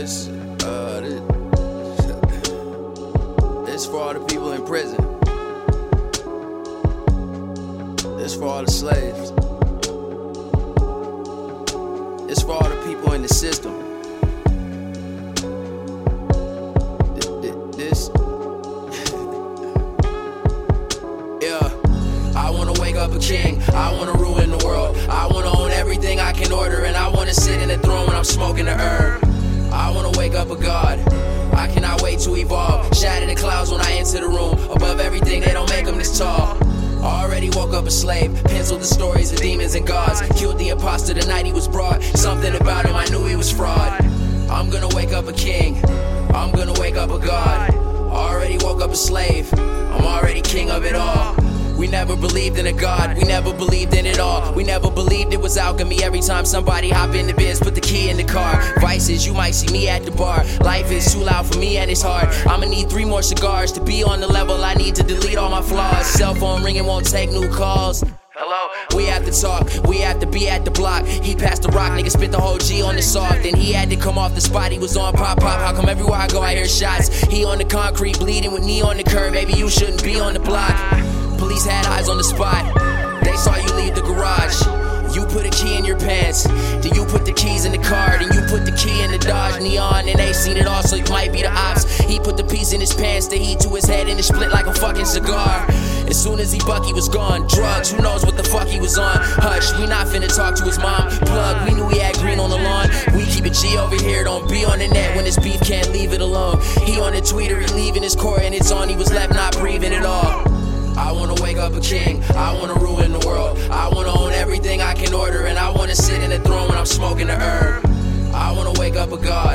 this, uh, this, this for all the people in prison. This for all the slaves. It's for all the people in the system. A slave, penciled the stories of demons and gods. Killed the imposter the night he was brought. Something about him, I knew he was fraud. I'm gonna wake up a king. I'm gonna wake up a god. Already woke up a slave. I'm already king of it all. We never believed in a God, we never believed in it all. We never believed it was alchemy every time somebody hop in the biz, put the key in the car. Vices, you might see me at the bar. Life is too loud for me and it's hard. I'ma need three more cigars to be on the level I need to delete all my flaws. Cell phone ringing won't take new calls. Hello? We have to talk, we have to be at the block. He passed the rock, nigga spit the whole G on the soft. Then he had to come off the spot, he was on pop pop. How come everywhere I go I hear shots? He on the concrete, bleeding with knee on the curb. Maybe you shouldn't be on the block. Police had eyes on the spot. They saw you leave the garage. You put a key in your pants. Then you seen it all, so you might be the ops. He put the piece in his pants, the heat to his head, and it split like a fucking cigar. As soon as he buck, he was gone. Drugs, who knows what the fuck he was on? Hush, we not finna talk to his mom. Plug, we knew he had green on the lawn. We keep it G over here, don't be on the net when this beef can't leave it alone. He on the tweeter, he leaving his core, and it's on. He was left not breathing at all. I wanna wake up a king. I wanna ruin the world. I wanna own everything I can order, and I wanna sit in the throne when I'm smoking the herb. I wanna wake up a god.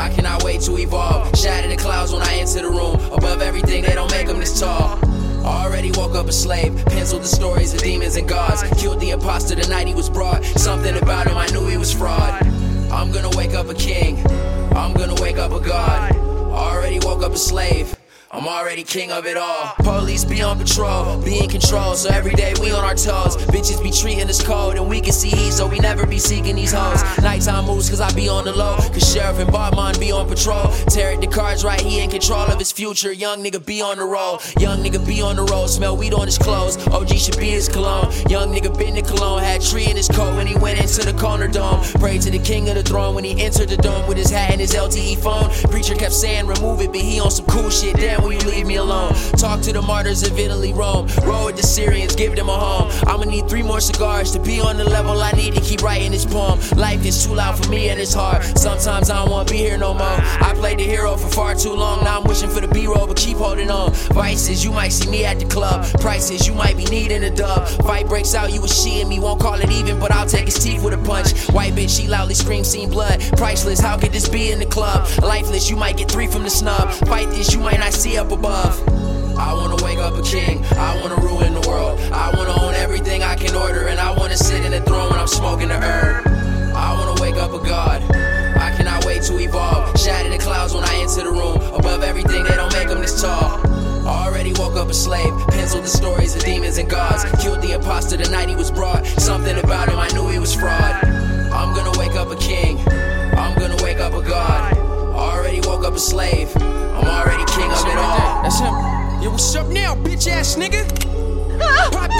I cannot wait to evolve. Shatter the clouds when I enter the room. Above everything, they don't make them this tall. Already woke up a slave, penciled the stories of demons and gods. Killed the imposter the night he was brought. Something about him, I knew he was fraud. I'm gonna wake up a king. I'm gonna wake up a god. Already woke up a slave. I'm already king of it all. Police be on patrol, be in control, so every day we on our toes. Bitches be treating us cold, and we can see heat, so we never be seeking these hoes. Nighttime moves, cause I be on the low, cause Sheriff and Bartman be on patrol. Tarek the cards right, he in control of his future. Young nigga be on the roll, young nigga be on the road, smell weed on his clothes. OG should be his cologne. Young nigga been the cologne, had tree in his coat when he went into the corner dome. Prayed to the king of the throne when he entered the dome with his hat and his LTE phone. Preacher kept saying, remove it, but he on some cool shit. Damn, will you leave me alone? Talk to the martyrs of Italy, Rome. Roll with the Syrians, give them a home. I'ma need three more cigars to be on the level I need to keep writing this poem. Life is too loud for me and it's hard. Sometimes I don't wanna be here no more. I played the hero for far too long. Now I'm wishing for the B roll, but keep holding on. Vices, you might see me at the club. Prices, you might be needing a dub. Fight breaks out, you a she and me. Won't call it even, but I'll his teeth with a punch. White bitch, she loudly screams, seen blood. Priceless, how could this be in the club? Lifeless, you might get three from the snub. Fight this, you might not see up above. I wanna wake up a king. I wanna ruin the world. I wanna own everything I can order, and I wanna sit in the throne when I'm smoking the herb. I wanna wake up a god. I cannot wait to evolve. Shatter the clouds when I enter the room. Above everything, they don't make them this tall. Already woke up a slave, penciled the stories of demons and gods. Killed the imposter the night he was brought. Something about him, I knew he was fraud. I'm gonna wake up a king. I'm gonna wake up a god. Already woke up a slave. I'm already king of it all. That's him. Yo, what's up now, bitch ass nigga? Pop